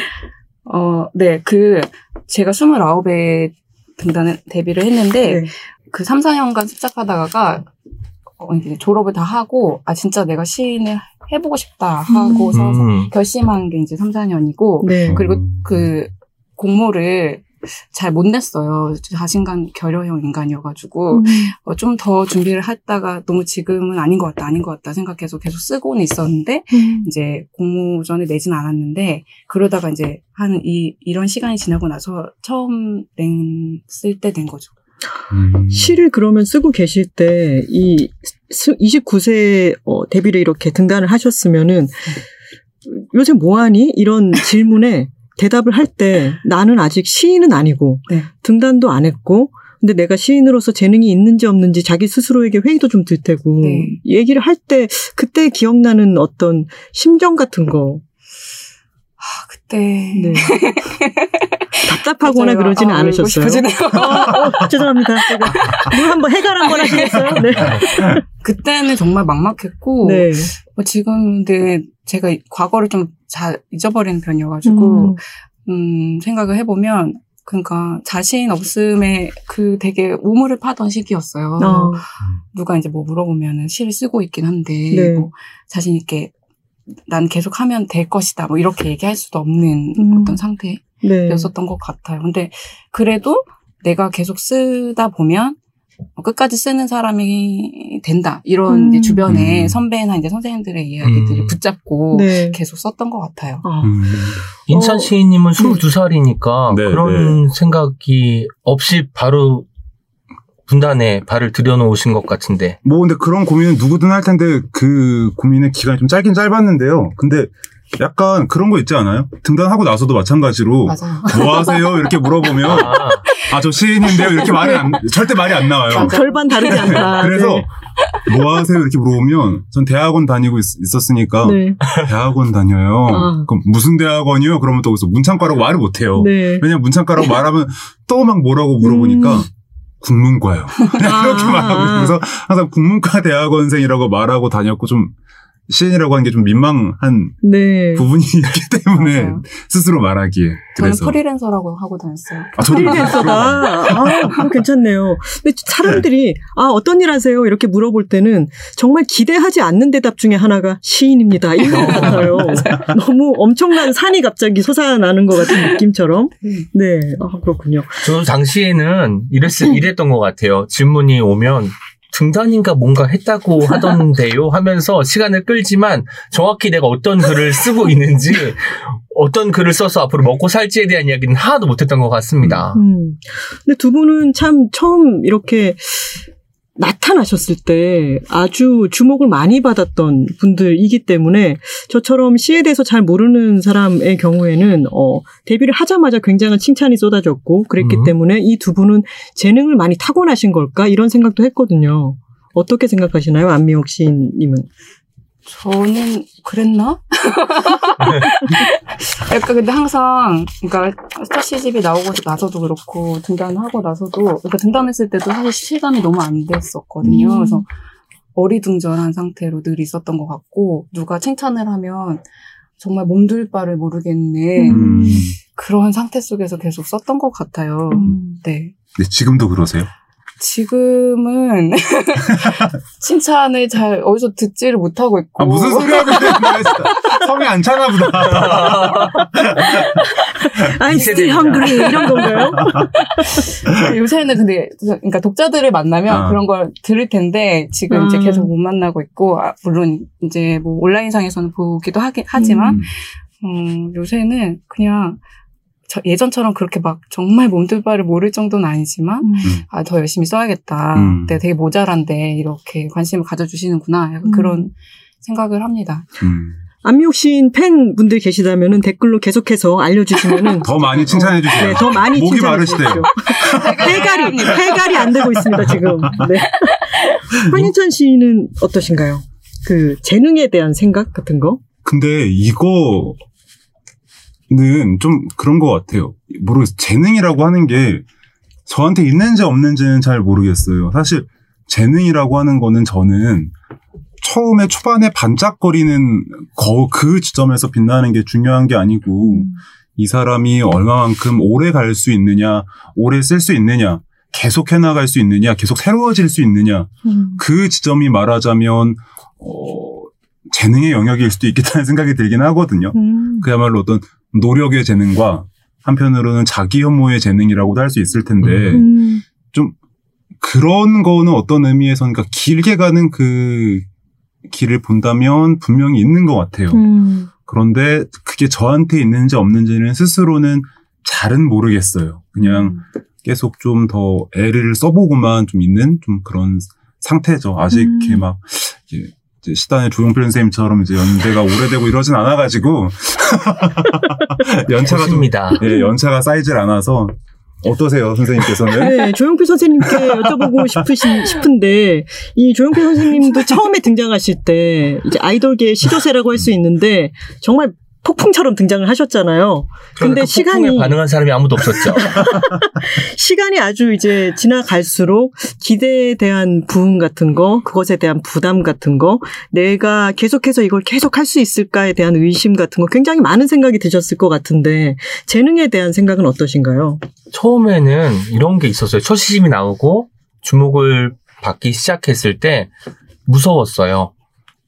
어, 네. 그, 제가 29에 등단을, 데뷔를 했는데, 네. 그 3, 4년간 습작하다가, 어, 이제 졸업을 다 하고, 아, 진짜 내가 시인을 해보고 싶다 하고서 음. 결심한 게 이제 3, 4년이고, 네. 그리고 그 공모를 잘 못 냈어요. 자신감 결여형 인간이어가지고, 음. 어, 좀 더 준비를 했다가 너무 지금은 아닌 것 같다, 아닌 것 같다 생각해서 계속 쓰고는 있었는데, 음. 이제 공모전에 내진 않았는데, 그러다가 이제 한 이, 이런 시간이 지나고 나서 처음 냈을 때된 거죠. 음. 시를 그러면 쓰고 계실 때 이 29세 어, 데뷔를 이렇게 등단을 하셨으면은 요새 뭐하니 이런 질문에 대답을 할 때 나는 아직 시인은 아니고 네. 등단도 안 했고 근데 내가 시인으로서 재능이 있는지 없는지 자기 스스로에게 회의도 좀 들 테고 네. 얘기를 할 때 그때 기억나는 어떤 심정 같은 거 아, 그때. 네. 답답하거나. 그러지는 아, 않으셨어요? 싶어지네요. 어, 어, 죄송합니다. 제가 물 한번 해갈 한번 하시겠어요? 네. 그때는 정말 막막했고, 네. 어, 지금 근데 제가 과거를 좀 잘 잊어버리는 편이어가지고, 음. 음, 생각을 해보면, 그러니까 자신 없음에 그 되게 우물을 파던 시기였어요. 어. 누가 이제 뭐 물어보면은 시를 쓰고 있긴 한데, 네. 뭐 자신 있게 난 계속 하면 될 것이다. 뭐 이렇게 얘기할 수도 없는 음. 어떤 상태 였었던 네. 것 같아요. 근데 그래도 내가 계속 쓰다 보면 어, 끝까지 쓰는 사람이 된다. 이런 음. 이제 주변에 음. 선배나 이제 선생님들의 이야기들을 음. 붙잡고 네. 계속 썼던 것 같아요. 아, 음. 어. 시인님은 22살이니까 네, 그런 생각이 없이 바로 분단에 발을 들여놓으신 것 같은데. 뭐 근데 그런 고민은 누구든 할 텐데 그 고민의 기간이 좀 짧긴 짧았는데요. 근데 약간 그런 거 있지 않아요? 등단하고 나서도 마찬가지로 맞아요. 뭐 하세요? 이렇게 물어보면 아, 아저 시인인데요. 이렇게 말이 안 절대 말이 안 나와요. 맞아. 별반 다르지 않다. 그래서 네. 뭐 하세요? 이렇게 물어보면 전 대학원 다니고 있, 었으니까 네. 대학원 다녀요. 아. 그럼 무슨 대학원이요? 그러면 또 거기서 문창과라고 말을 못 해요. 네. 왜냐면 문창과라고 말하면 또 막 뭐라고 물어보니까 음. 국문과요. 그냥 이렇게 아. 말하고 그래서 항상 국문과 대학원생이라고 말하고 다녔고 좀 시인이라고 하는 게 좀 민망한 네. 부분이 있기 때문에 맞아요. 스스로 말하기에 저는 그래서 프리랜서라고 하고 다녔어요. 아, 프리랜서다. 아, 그거 괜찮네요. 근데 사람들이 아 어떤 일 하세요? 이렇게 물어볼 때는 정말 기대하지 않는 대답 중에 하나가 시인입니다. 이런 것 같아요. 너무 엄청난 산이 갑자기 솟아나는 것 같은 느낌처럼. 네, 아 그렇군요. 저 당시에는 이랬, 이랬던 것 같아요. 질문이 오면 등단인가 뭔가 했다고 하던데요 하면서 시간을 끌지만 정확히 내가 어떤 글을 쓰고 있는지 어떤 글을 써서 앞으로 먹고 살지에 대한 이야기는 하나도 못했던 것 같습니다. 음. 근데 두 분은 참 처음 이렇게 나타나셨을 때 아주 주목을 많이 받았던 분들이기 때문에 저처럼 시에 대해서 잘 모르는 사람의 경우에는 어, 데뷔를 하자마자 굉장한 칭찬이 쏟아졌고 그랬기 음. 때문에 이 두 분은 재능을 많이 타고나신 걸까 이런 생각도 했거든요. 어떻게 생각하시나요, 안미옥 시인님은? 저는 그랬나? 약간 근데 항상 그러니까 스타 시집이 나오고 나서도 그렇고 등단하고 나서도 그러니까 등단했을 때도 사실 실감이 너무 안 됐었거든요. 음. 그래서 어리둥절한 상태로 늘 있었던 것 같고 누가 칭찬을 하면 정말 몸둘 바를 모르겠네. 음. 그런 상태 속에서 계속 썼던 것 같아요. 음. 네. 네, 지금도 그러세요? 지금은 칭찬을 잘 어디서 듣지를 못하고 있고 아, 무슨 소리 하고 있는 거야. 성이 안 차나 보다. I'm still hungry 이런 건가요? 요새는 근데 그러니까 독자들을 만나면 아. 그런 걸 들을 텐데 지금 이제 음. 계속 못 만나고 있고 아, 물론 이제 뭐 온라인상에서는 보기도 하긴 하지만 음. 음, 요새는 그냥 저 예전처럼 그렇게 막 정말 몸둘바를 모를 정도는 아니지만 아, 더 열심히 써야겠다. 음. 내가 되게 모자란데 이렇게 관심을 가져주시는구나. 약간 음. 그런 생각을 합니다. 음. 안미옥신 팬분들 계시다면은 댓글로 계속해서 알려주시면은 더 많이 칭찬해 주세요. 네, 더 많이 목이 칭찬해 마르시대요. 해갈이 해갈이 안 되고 있습니다 지금. 네. 황인찬 씨는 어떠신가요? 그 재능에 대한 생각 같은 거? 근데 이거 는좀 그런 것 같아요. 모르겠어요. 재능이라고 하는 게 저한테 있는지 없는지는 잘 모르겠어요. 사실 재능이라고 하는 거는 저는 처음에 초반에 반짝거리는 거, 그 지점에서 빛나는 게 중요한 게 아니고 이 사람이 얼마만큼 오래 갈 수 있느냐, 오래 쓸 수 있느냐, 계속 해나갈 수 있느냐, 계속 새로워질 수 있느냐, 그 지점이 말하자면 어, 재능의 영역일 수도 있겠다는 생각이 들긴 하거든요. 음. 그야말로 어떤 노력의 재능과 한편으로는 자기 혐오의 재능이라고도 할 수 있을 텐데 음. 그런 거는 어떤 의미에서는 그러니까 길게 가는 그 길을 본다면 분명히 있는 것 같아요. 음. 그런데 그게 저한테 있는지 없는지는 스스로는 잘은 모르겠어요. 그냥 계속 좀 더 애를 써보고만 좀 있는 좀 그런 상태죠. 아직 음. 이렇게 막 이제 시단의 조용필 선생님처럼 이제 연대가 오래되고 이러진 않아가지고 연차가 좀 좋습니다. 예, 연차가 쌓이질 않아서 어떠세요, 선생님께서는? 네, 조용필 선생님께 여쭤보고 싶으신, 싶은데, 이 조용필 선생님도 처음에 등장하실 때, 이제 아이돌계의 시조세라고 할 수 있는데, 정말 폭풍처럼 등장을 하셨잖아요. 근데 그 시간이, 폭풍에 반응한 사람이 아무도 없었죠. 시간이 아주 이제 지나갈수록 기대에 대한 부흥 같은 거, 그것에 대한 부담 같은 거, 내가 계속해서 이걸 계속 할 수 있을까에 대한 의심 같은 거 굉장히 많은 생각이 드셨을 것 같은데, 재능에 대한 생각은 어떠신가요? 처음에는 이런 게 있었어요. 첫 시집이 나오고 주목을 받기 시작했을 때 무서웠어요.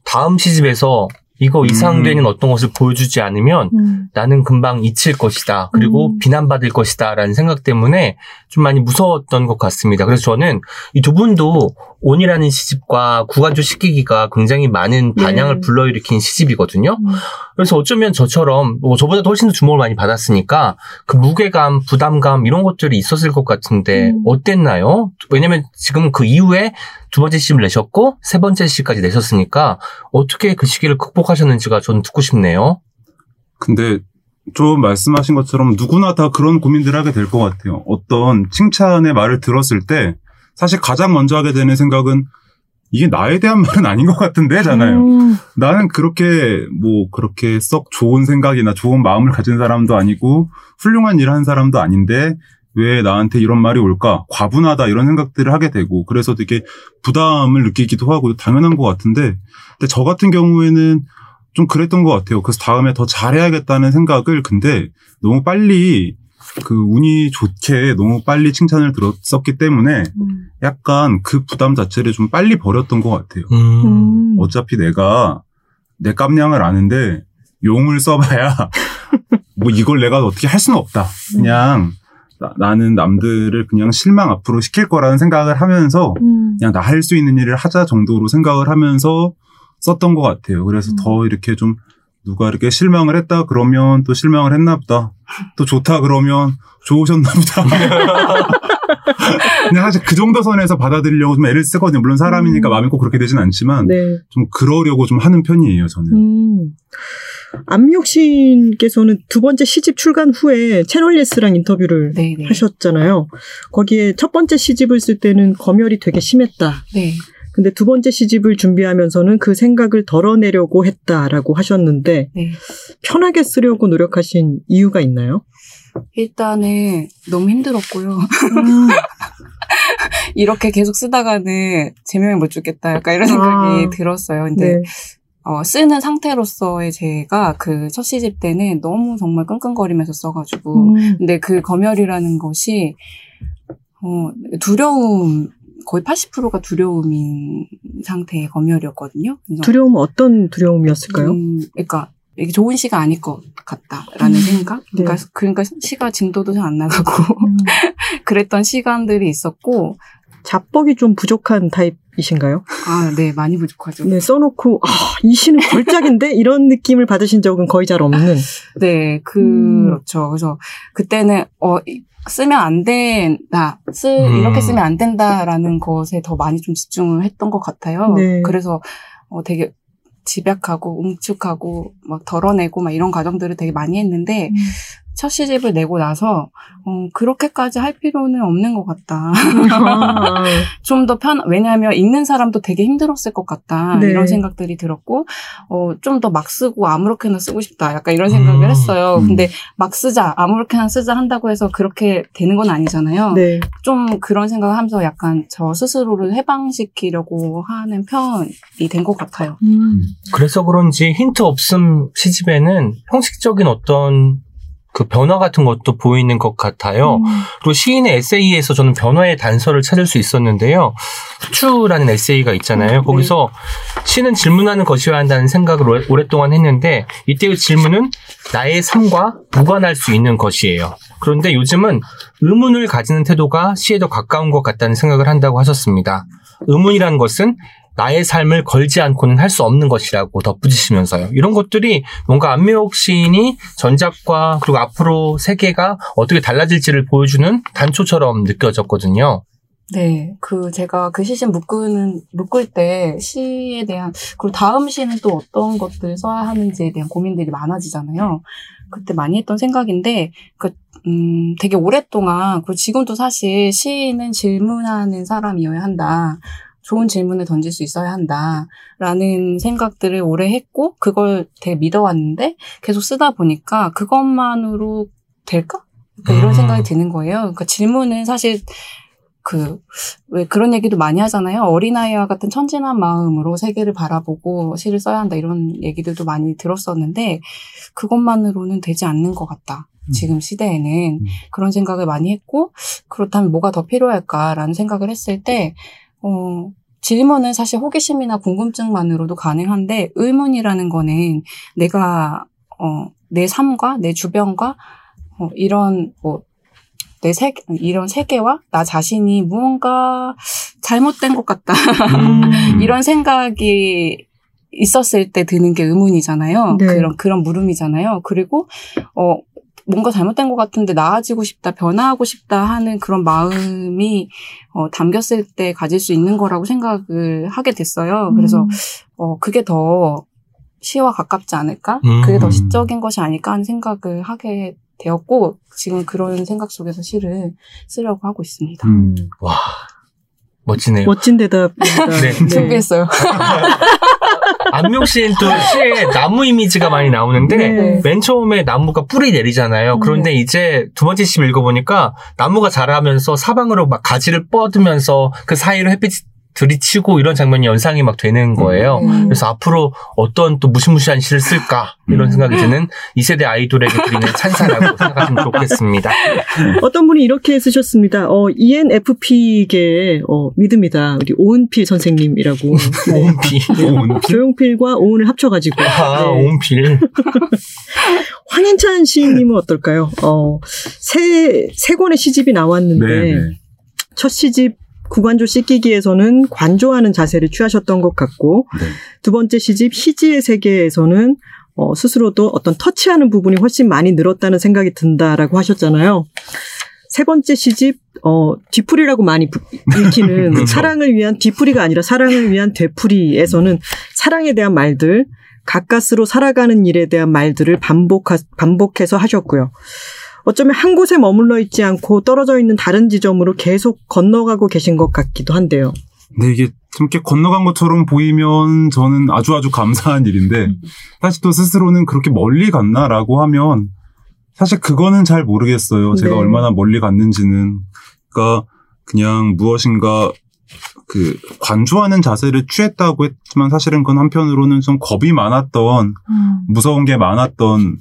다음 시집에서 이거 이상되는 어떤 것을 보여주지 않으면 나는 금방 잊힐 것이다. 그리고 음. 비난받을 것이다. 라는 생각 때문에 좀 많이 무서웠던 것 같습니다. 그래서 저는 이 두 분도 온이라는 시집과 구간조 시키기가 굉장히 많은 반향을 네. 불러일으킨 시집이거든요. 음. 그래서 어쩌면 저처럼 뭐 저보다 훨씬 더 주목을 많이 받았으니까 그 무게감, 부담감 이런 것들이 있었을 것 같은데 음. 어땠나요? 왜냐면 지금 그 이후에 두 번째 시집을 내셨고 세 번째 시까지 내셨으니까 어떻게 그 시기를 극복하셨는지가 저는 듣고 싶네요. 근데 좀 말씀하신 것처럼 누구나 다 그런 고민들을 하게 될 것 같아요. 어떤 칭찬의 말을 들었을 때 사실 가장 먼저 하게 되는 생각은 이게 나에 대한 말은 아닌 것 같은데잖아요. 음. 나는 그렇게 뭐 그렇게 썩 좋은 생각이나 좋은 마음을 가진 사람도 아니고 훌륭한 일을 한 사람도 아닌데 왜 나한테 이런 말이 올까? 과분하다 이런 생각들을 하게 되고 그래서 되게 부담을 느끼기도 하고 당연한 것 같은데 근데 저 같은 경우에는 좀 그랬던 것 같아요. 그래서 다음에 더 잘해야겠다는 생각을 근데 너무 빨리 그 운이 좋게 너무 빨리 칭찬을 들었었기 때문에 음. 약간 그 부담 자체를 좀 빨리 버렸던 것 같아요. 음. 어차피 내가 내 깜냥을 아는데 용을 써봐야 뭐 이걸 내가 어떻게 할 수는 없다. 그냥 나, 는 남들을 그냥 실망 앞으로 시킬 거라는 생각을 하면서 음. 그냥 나 할 수 있는 일을 하자 정도로 생각을 하면서 썼던 것 같아요. 그래서 음. 더 이렇게 좀 누가 이렇게 실망을 했다 그러면 또 실망을 했나 보다. 또 좋다 그러면 좋으셨나 보다. 그냥 사실 그 정도 선에서 받아들이려고 좀 애를 쓰거든요. 물론 사람이니까 음. 마음이 꼭 그렇게 되진 않지만 네. 좀 그러려고 좀 하는 편이에요, 저는. 음. 씨께서는 두 번째 시집 출간 후에 채널 예스랑 인터뷰를 네, 네. 하셨잖아요. 거기에 첫 번째 시집을 쓸 때는 검열이 되게 심했다. 네. 근데 두 번째 시집을 준비하면서는 그 생각을 덜어내려고 했다라고 하셨는데 네. 편하게 쓰려고 노력하신 이유가 있나요? 일단은 너무 힘들었고요. 이렇게 계속 쓰다가는 제명을 못 주겠다. 약간 이런 생각이 아. 들었어요. 근데 네. 어, 쓰는 상태로서의 제가 그 첫 시집 때는 너무 정말 끙끙거리면서 써가지고 음. 근데 그 검열이라는 것이 어, 두려움 거의 80%가 두려움인 상태의 검열이었거든요. 두려움은 어떤 두려움이었을까요? 음, 그러니까 이게 좋은 시가 아닐 것 같다라는 음. 생각. 그러니까 네. 그러니까 시가 진도도 잘 안 나가고 음. 그랬던 시간들이 있었고 자뻑이 좀 부족한 타입이신가요? 아, 네, 많이 부족하죠. 네, 써놓고, 아, 이 시는 걸작인데? 이런 느낌을 받으신 적은 거의 잘 없는. 네, 그렇죠. 그래서 그때는 어 이- 쓰면 안 된다, 쓰 음. 이렇게 쓰면 안 된다라는 것에 더 많이 좀 집중을 했던 것 같아요. 네. 그래서 어 되게 집약하고 웅축하고 막 덜어내고 막 이런 과정들을 되게 많이 했는데 음. 첫 시집을 내고 나서 어 그렇게까지 할 필요는 없는 것 같다. 아, 좀더 편, 왜냐하면 읽는 사람도 되게 힘들었을 것 같다. 네. 이런 생각들이 들었고, 어, 좀 더 막 쓰고 아무렇게나 쓰고 싶다. 약간 이런 생각을 음, 했어요. 음. 근데 막 쓰자, 아무렇게나 쓰자 한다고 해서 그렇게 되는 건 아니잖아요. 네. 좀 그런 생각을 하면서 약간 저 스스로를 해방시키려고 하는 편이 된 것 같아요. 음. 그래서 그런지 힌트 없음 시집에는 형식적인 어떤 그 변화 같은 것도 보이는 것 같아요. 음. 그리고 시인의 에세이에서 저는 변화의 단서를 찾을 수 있었는데요. 추라는 에세이가 있잖아요. 네. 거기서 시는 질문하는 것이어야 한다는 생각을 오랫동안 했는데 이때의 질문은 나의 삶과 무관할 수 있는 것이에요. 그런데 요즘은 의문을 가지는 태도가 시에 더 가까운 것 같다는 생각을 한다고 하셨습니다. 의문이라는 것은 나의 삶을 걸지 않고는 할 수 없는 것이라고 덧붙이시면서요. 이런 것들이 뭔가 안미옥 시인이 전작과 그리고 앞으로 세계가 어떻게 달라질지를 보여주는 단초처럼 느껴졌거든요. 네, 그 제가 그 시신 묶는 묶을 때 시에 대한 그리고 다음 시는 또 어떤 것들 써야 하는지에 대한 고민들이 많아지잖아요. 그때 많이 했던 생각인데 그 음, 되게 오랫동안 그리고 지금도 사실 시인은 질문하는 사람이어야 한다. 좋은 질문을 던질 수 있어야 한다라는 생각들을 오래 했고 그걸 되게 믿어왔는데 계속 쓰다 보니까 그것만으로 될까? 그러니까 이런 음. 생각이 드는 거예요. 그러니까 질문은 사실 그, 왜 그런 얘기도 많이 하잖아요. 어린아이와 같은 천진한 마음으로 세계를 바라보고 시를 써야 한다. 이런 얘기들도 많이 들었었는데, 그것만으로는 되지 않는 것 같다. 지금 시대에는. 음. 그런 생각을 많이 했고, 그렇다면 뭐가 더 필요할까라는 생각을 했을 때, 어, 질문은 사실 호기심이나 궁금증만으로도 가능한데, 의문이라는 거는 내가, 어, 내 삶과 내 주변과, 어, 이런, 뭐, 내 세계, 이런 세계와 나 자신이 무언가 잘못된 것 같다. 음. 이런 생각이 있었을 때 드는 게 의문이잖아요. 네. 그런, 그런 물음이잖아요. 그리고, 어, 뭔가 잘못된 것 같은데 나아지고 싶다, 변화하고 싶다 하는 그런 마음이, 어, 담겼을 때 가질 수 있는 거라고 생각을 하게 됐어요. 그래서, 음. 어, 그게 더 시와 가깝지 않을까? 음. 그게 더 시적인 것이 아닐까 하는 생각을 하게 되었고, 지금 그런 생각 속에서 시를 쓰려고 하고 있습니다. 음. 와, 멋지네요. 멋진 대답입니다. 네. 준비했어요. 씨는 또 시에 나무 이미지가 많이 나오는데 네. 맨 처음에 나무가 뿌리 내리잖아요. 그런데 이제 두 번째 시 읽어보니까 나무가 자라면서 사방으로 막 가지를 뻗으면서 그 사이로 햇빛이 들이치고 이런 장면이 연상이 막 되는 거예요. 음. 그래서 앞으로 어떤 또 무시무시한 시를 쓸까 이런 생각이 드는 이 세대 아이돌에게 드리는 찬사라고 생각하시면 좋겠습니다. 어떤 분이 이렇게 쓰셨습니다. 어, ENFP계의 어, 믿음이다. 우리 오은필 선생님이라고. 네. 오은필. 오, 조용필과 오은을 합쳐가지고. 아, 네. 오은필. 황인찬 시인님은 어떨까요? 어, 세, 세 권의 시집이 나왔는데, 네, 네. 첫 시집 구관조 씻기기에서는 관조하는 자세를 취하셨던 것 같고, 네. 두 번째 시집 희지의 세계에서는 어, 스스로도 어떤 터치하는 부분이 훨씬 많이 늘었다는 생각이 든다라고 하셨잖아요. 세 번째 시집 어, 뒤풀이라고 많이 부- 읽히는 그렇죠. 사랑을 위한 뒤풀이가 아니라 사랑을 위한 되풀이에서는 사랑에 대한 말들, 가까스로 살아가는 일에 대한 말들을 반복하, 반복해서 하셨고요. 어쩌면 한 곳에 머물러 있지 않고 떨어져 있는 다른 지점으로 계속 건너가고 계신 것 같기도 한데요. 근데 이게 좀 이렇게 건너간 것처럼 보이면 저는 아주 아주 감사한 일인데 음. 사실 또 스스로는 그렇게 멀리 갔나라고 하면 사실 그거는 잘 모르겠어요. 제가 네. 얼마나 멀리 갔는지는. 그러니까 그냥 무엇인가 그 관조하는 자세를 취했다고 했지만 사실은 그건 한편으로는 좀 겁이 많았던 음. 무서운 게 많았던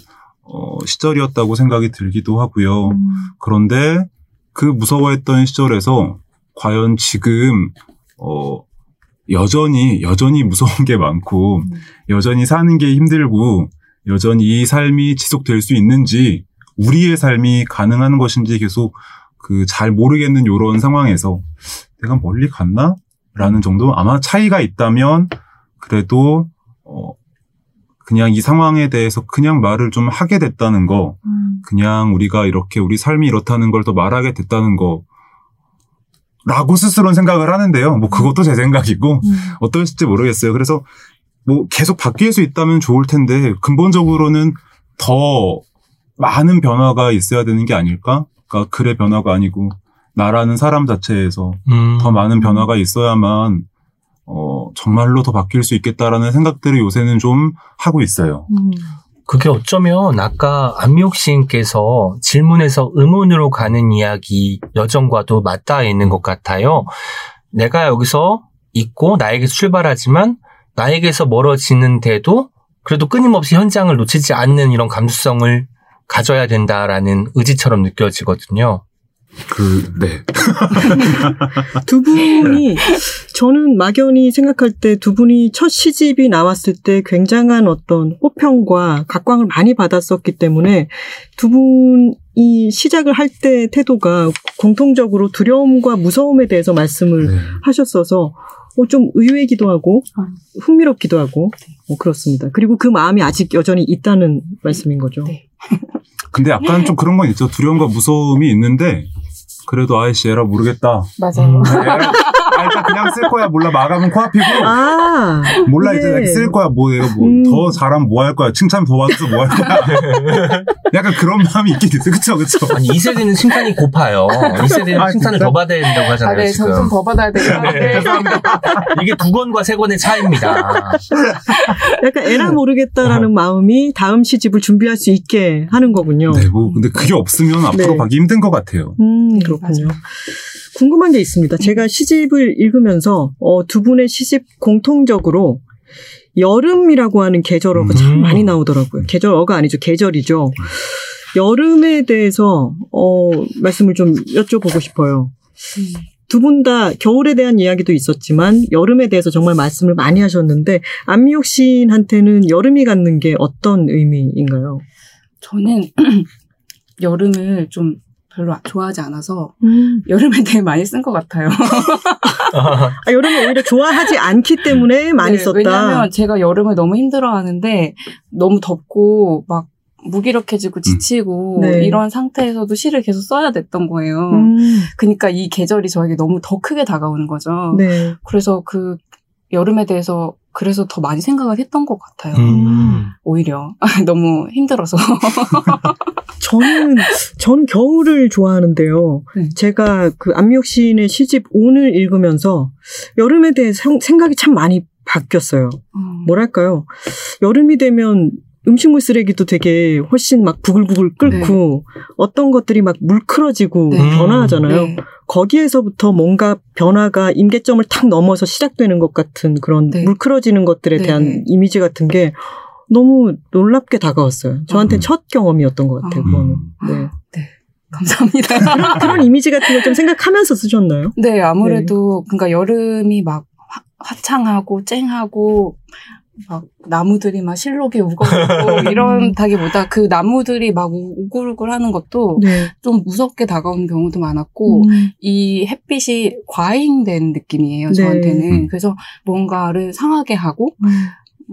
어, 시절이었다고 생각이 들기도 하고요. 음. 그런데 그 무서워했던 시절에서 과연 지금 어 여전히 여전히 무서운 게 많고 음. 여전히 사는 게 힘들고 여전히 이 삶이 지속될 수 있는지 우리의 삶이 가능한 것인지 계속 그 잘 모르겠는 요런 상황에서 내가 멀리 갔나? 라는 정도 아마 차이가 있다면 그래도 어 그냥 이 상황에 대해서 그냥 말을 좀 하게 됐다는 거 음. 그냥 우리가 이렇게 우리 삶이 이렇다는 걸 더 말하게 됐다는 거 라고 스스로는 생각을 하는데요. 뭐 그것도 제 생각이고 음. 어떨지 모르겠어요. 그래서 뭐 계속 바뀔 수 있다면 좋을 텐데 근본적으로는 더 많은 변화가 있어야 되는 게 아닐까? 그러니까 글의 변화가 아니고 나라는 사람 자체에서 음. 더 많은 변화가 있어야만 어 정말로 더 바뀔 수 있겠다라는 생각들을 요새는 좀 하고 있어요. 음. 그게 어쩌면 아까 안미옥 시인께서 질문에서 의문으로 가는 이야기 여정과도 맞닿아 있는 것 같아요. 내가 여기서 있고 나에게서 출발하지만 나에게서 멀어지는데도 그래도 끊임없이 현장을 놓치지 않는 이런 감수성을 가져야 된다라는 의지처럼 느껴지거든요. 그 네. 두 분이 저는 막연히 생각할 때 두 분이 첫 시집이 나왔을 때 굉장한 어떤 호평과 각광을 많이 받았었기 때문에 두 분이 시작을 할 때 태도가 공통적으로 두려움과 무서움에 대해서 말씀을 네. 하셨어서 어, 좀 의외이기도 하고 아. 흥미롭기도 하고 어, 그렇습니다. 그리고 그 마음이 아직 여전히 있다는 말씀인 거죠. 네. 근데 약간 좀 그런 건 있죠. 두려움과 무서움이 있는데 그래도 아이씨 에라 모르겠다. 맞아요. 에라, 아, 일단 그냥 쓸 거야. 몰라 마감은 코앞이고 아, 몰라 네. 이제 쓸 거야. 뭐 내가 뭐 음. 더 잘하면 뭐 할 거야. 칭찬 더 받아서 뭐 할 거야. 약간 그런 마음이 있긴 있어요. 그쵸 그쵸. 아니, 2세대는 칭찬이 고파요. 2세대는 아, 칭찬을 진짜? 더 받아야 된다고 아, 하잖아요, 네, 지금. 점점 더 받아야 되겠는데. 이게 두 권과 세 권의 차이입니다. 약간 에라 모르겠다라는 마음이 다음 시집을 준비할 수 있게 하는 거군요. 네, 뭐 근데 그게 없으면 앞으로 네. 가기 힘든 것 같아요. 음, 네, 그렇군요. 맞아요. 궁금한 게 있습니다. 제가 시집을 읽으면서 어, 두 분의 시집 공통적으로 여름이라고 하는 계절어가 참 음. 많이 나오더라고요. 계절어가 아니죠. 계절이죠. 여름에 대해서 어, 말씀을 좀 여쭤보고 싶어요. 음. 두분 다 겨울에 대한 이야기도 있었지만 여름에 대해서 정말 말씀을 많이 하셨는데 안미옥 시인한테는 여름이 갖는 게 어떤 의미인가요? 저는 여름을 좀 별로 좋아하지 않아서 음. 여름에 대해 많이 쓴 것 같아요. 아, 여름을 오히려 좋아하지 않기 때문에 많이 네, 썼다. 왜냐하면 제가 여름을 너무 힘들어하는데 너무 덥고 막 무기력해지고 지치고 네. 이런 상태에서도 시를 계속 써야 됐던 거예요. 음, 그러니까 이 계절이 저에게 너무 더 크게 다가오는 거죠. 네. 그래서 그 여름에 대해서 그래서 더 많이 생각을 했던 것 같아요. 음. 오히려 너무 힘들어서. 저는 저는 겨울을 좋아하는데요. 네. 제가 그 안미옥 시인의 시집 온을 읽으면서 여름에 대해 생- 생각이 참 많이 바뀌었어요. 음. 뭐랄까요? 여름이 되면 음식물 쓰레기도 되게 훨씬 막 부글부글 끓고 어떤 것들이 막 물크러지고 네. 변화하잖아요. 네. 거기에서부터 뭔가 변화가 임계점을 탁 넘어서 시작되는 것 같은 그런 네. 물크러지는 것들에 네. 대한 이미지 같은 게 너무 놀랍게 다가왔어요. 저한테 음. 첫 경험이었던 것 같아요. 음. 네. 감사합니다. 그런, 그런 이미지 같은 걸 좀 생각하면서 쓰셨나요? 네, 아무래도 그러니까 여름이 막 화, 화창하고 쨍하고 막 나무들이 막 실록에 우거우고 이런다기보다 그 나무들이 막 우- 우글우글 하는 것도 네. 좀 무섭게 다가오는 경우도 많았고 음. 이 햇빛이 과잉된 느낌이에요 네. 저한테는 음. 그래서 뭔가를 상하게 하고 음.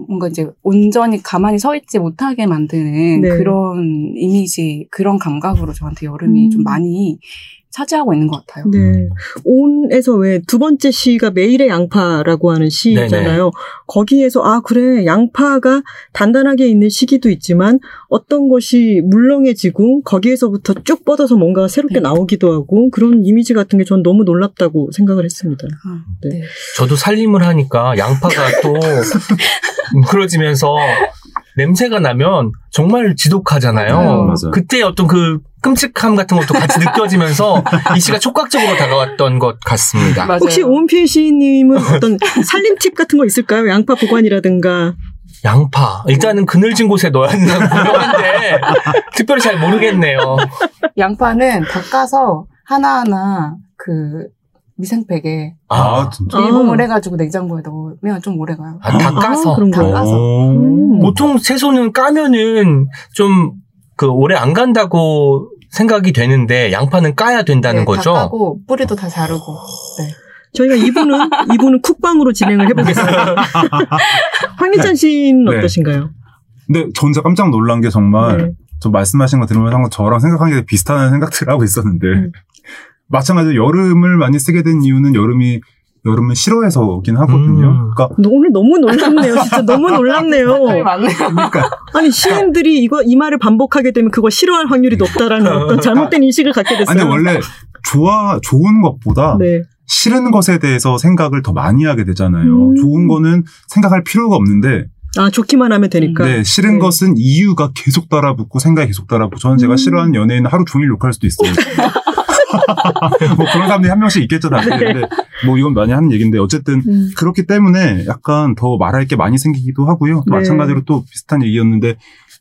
뭔가 이제 온전히 가만히 서 있지 못하게 만드는 네. 그런 이미지 그런 감각으로 저한테 여름이 음. 좀 많이 차지하고 있는 것 같아요. 네. 온에서 왜 두 번째 시가 매일의 양파라고 하는 시잖아요. 거기에서 아 그래 양파가 단단하게 있는 시기도 있지만 어떤 것이 물렁해지고 거기에서부터 쭉 뻗어서 뭔가가 새롭게 네. 나오기도 하고 그런 이미지 같은 게 전 너무 놀랍다고 생각을 했습니다. 아, 네. 네. 저도 살림을 하니까 양파가 또 뭉클어지면서 냄새가 나면 정말 지독하잖아요. 맞아요. 맞아요. 그때 어떤 그 끔찍함 같은 것도 같이 느껴지면서 이 시가 촉각적으로 다가왔던 것 같습니다. 맞아요. 혹시 오은필 시인님은 어떤 살림 팁 같은 거 있을까요? 양파 보관이라든가. 양파. 일단은 그늘진 곳에 넣어야 된다고 분명한데 특별히 잘 모르겠네요. 양파는 다 까서 하나하나 그 미생팩에 아, 진짜. 밀봉을 해가지고 냉장고에 넣으면 좀 오래 가요. 아, 다 아, 까서. 그런 다 거요? 까서. 음. 보통 채소는 까면은 좀 그 오래 안 간다고 생각이 되는데 양파는 까야 된다는 네, 거죠. 다 까고 뿌리도 다 자르고. 네. 저희가 이분은 이분은 쿡방으로 진행을 해보겠습니다. 황희찬 씨는 네. 어떠신가요? 근데 저 혼자 깜짝 놀란 게 정말 네. 저 말씀하신 거 들으면서 저랑 생각한 게 비슷한 생각들을 하고 있었는데 음. 마찬가지로 여름을 많이 쓰게 된 이유는 여름이 여름을 싫어해서긴 하거든요. 음. 그러니까 너 오늘 너무 놀랍네요. 진짜 너무 놀랍네요. 네, 맞네요. 아니 시인들이 이거 이 말을 반복하게 되면 그걸 싫어할 확률이 높다라는 어떤 잘못된 인식을 갖게 됐어요. 아니 원래 좋아 좋은 것보다 네. 싫은 것에 대해서 생각을 더 많이 하게 되잖아요. 음. 좋은 거는 생각할 필요가 없는데 아 좋기만 하면 되니까. 네, 싫은 네. 것은 이유가 계속 따라붙고 생각이 계속 따라붙고 저는 제가 음. 싫어하는 연예인은 하루 종일 욕할 수도 있어요. 뭐 그런 사람들이 한 명씩 있겠죠, 다들. 근데 뭐 이건 많이 하는 얘기인데 어쨌든 음. 그렇기 때문에 약간 더 말할 게 많이 생기기도 하고요. 또 네. 마찬가지로 또 비슷한 얘기였는데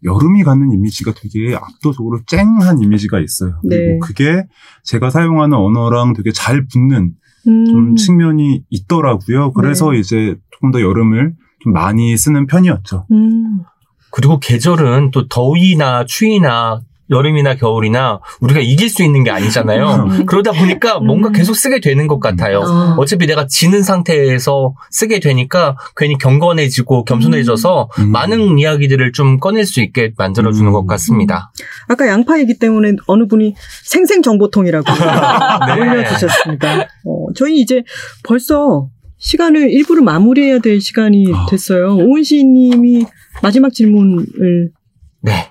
여름이 갖는 이미지가 되게 압도적으로 쨍한 이미지가 있어요. 네. 그리고 그게 제가 사용하는 언어랑 되게 잘 붙는 음. 좀 측면이 있더라고요. 그래서 네. 이제 조금 더 여름을 좀 많이 쓰는 편이었죠. 음. 그리고 계절은 또 더위나 추위나 여름이나 겨울이나 우리가 이길 수 있는 게 아니잖아요. 음. 그러다 보니까 뭔가 음. 계속 쓰게 되는 것 같아요. 아. 어차피 내가 지는 상태에서 쓰게 되니까 괜히 경건해지고 겸손해져서 음. 많은 이야기들을 좀 꺼낼 수 있게 만들어주는 음. 것 같습니다. 아까 양파 얘기 때문에 어느 분이 생생정보통이라고 네. 올려주셨습니다. 어, 저희 이제 벌써 시간을 일부를 마무리해야 될 시간이 아. 됐어요. 오은 시인님이 마지막 질문을 네.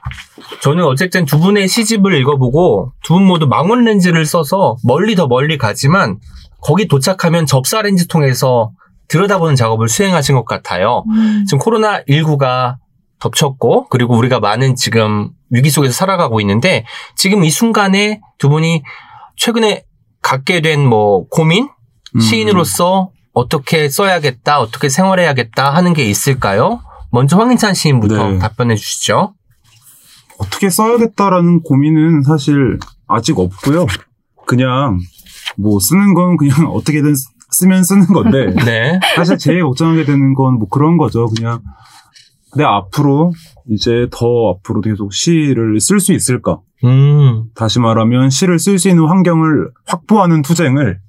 저는 어쨌든 두 분의 시집을 읽어보고 두 분 모두 망원 렌즈를 써서 멀리 더 멀리 가지만 거기 도착하면 접사 렌즈 통해서 들여다보는 작업을 수행하신 것 같아요. 지금 코로나19가 덮쳤고 그리고 우리가 많은 지금 위기 속에서 살아가고 있는데 지금 이 순간에 두 분이 최근에 갖게 된 뭐 고민 음. 시인으로서 어떻게 써야겠다 어떻게 생활해야겠다 하는 게 있을까요? 먼저 황인찬 시인부터 네. 답변해 주시죠. 어떻게 써야겠다라는 고민은 사실 아직 없고요. 그냥 뭐 쓰는 건 그냥 어떻게든 쓰- 쓰면 쓰는 건데 네. 사실 제일 걱정하게 되는 건 뭐 그런 거죠. 그냥 내 앞으로 이제 더 앞으로 계속 시를 쓸 수 있을까? 음. 다시 말하면 시를 쓸 수 있는 환경을 확보하는 투쟁을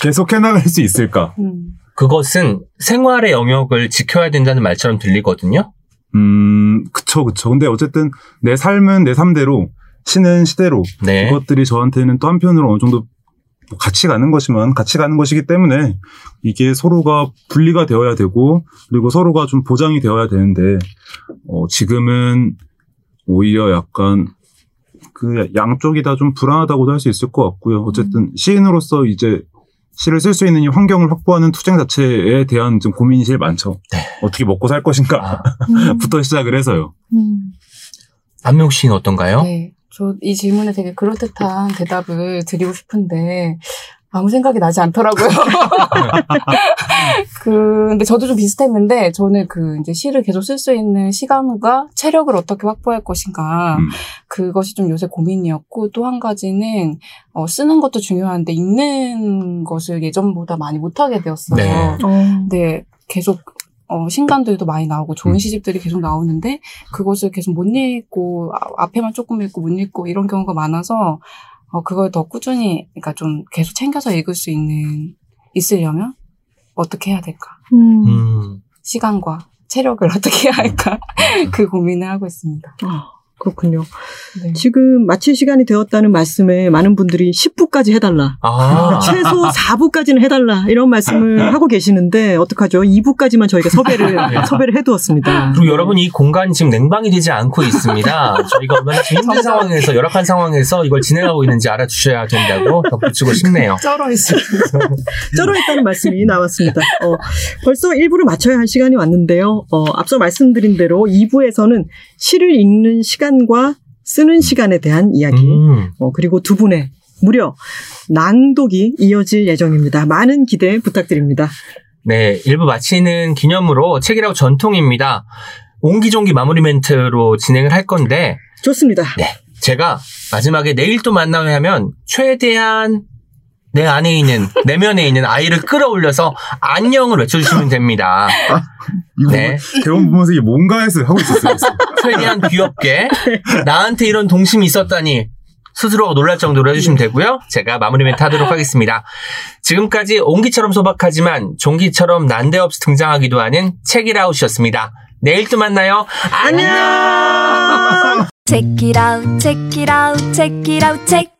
계속 해나갈 수 있을까? 음. 그것은 생활의 영역을 지켜야 된다는 말처럼 들리거든요. 음, 그쵸, 그쵸. 근데 어쨌든 내 삶은 내 삶대로, 시는 시대로, 네. 그것들이 저한테는 또 한편으로 어느 정도 뭐 같이 가는 것이면 같이 가는 것이기 때문에 이게 서로가 분리가 되어야 되고 그리고 서로가 좀 보장이 되어야 되는데 어, 지금은 오히려 약간 그 양쪽이 다 좀 불안하다고도 할 수 있을 것 같고요. 어쨌든 시인으로서 이제 시를 쓸 수 있는 이 환경을 확보하는 투쟁 자체에 대한 좀 고민이 제일 많죠. 어떻게 먹고 살 것인가 음. 부터 시작을 해서요. 안명 씨는 어떤가요? 네. 저 이 질문에 되게 그럴듯한 대답을 드리고 싶은데 아무 생각이 나지 않더라고요. 그, 근데 저도 좀 비슷했는데, 저는 그, 이제 시를 계속 쓸 수 있는 시간과 체력을 어떻게 확보할 것인가, 음. 그것이 좀 요새 고민이었고, 또 한 가지는, 어, 쓰는 것도 중요한데, 읽는 것을 예전보다 많이 못하게 되었어요. 네. 근데 계속 어, 신간들도 많이 나오고 좋은 음. 시집들이 계속 나오는데 그것을 계속 못 읽고 아, 앞에만 조금 읽고 못 읽고 이런 경우가 많아서 어, 그걸 더 꾸준히 그러니까 좀 계속 챙겨서 읽을 수 있는 있으려면 어떻게 해야 될까? 음. 음. 시간과 체력을 어떻게 해야 할까? 그 고민을 하고 있습니다. 아, 그렇군요. 네. 지금 마칠 시간이 되었다는 말씀에 많은 분들이 10부까지 해달라. 아. 최소 4부까지는 해달라. 이런 말씀을 하고 계시는데, 어떡하죠? 2부까지만 저희가 섭외를, 섭외를 해두었습니다. 그리고 여러분 이 공간이 지금 냉방이 되지 않고 있습니다. 저희가 얼마나 힘든 상황에서 열악한 상황에서 이걸 진행하고 있는지 알아주셔야 된다고 덧붙이고 싶네요. 쩔어 있어요. 쩔어했다는 말씀이 나왔습니다. 어, 벌써 1부를 마쳐야 할 시간이 왔는데요. 어, 앞서 말씀드린 대로 2부에서는 시를 읽는 시간 과 쓰는 시간에 대한 이야기, 음. 어, 그리고 두 분의 무려 낭독이 이어질 예정입니다. 많은 기대 부탁드립니다. 네, 일부 마치는 기념으로 책이라고 전통입니다. 옹기종기 마무리 멘트로 진행을 할 건데 좋습니다. 제가 마지막에 내일 또 만나면 최대한 내 안에 있는 내면에 있는 아이를 끌어올려서 안녕을 외쳐주시면 됩니다. 이거 네. 대원 보면서 이게 뭔가 해서 하고 있었어요. 최대한 귀엽게 나한테 이런 동심이 있었다니 스스로가 놀랄 정도로 해주시면 되고요. 제가 마무리 멘트 하도록 하겠습니다. 지금까지 옹기처럼 소박하지만 종기처럼 난데없이 등장하기도 하는 책이라웃이었습니다. 내일 또 만나요. 안녕! Check it out, check it out, check it out, check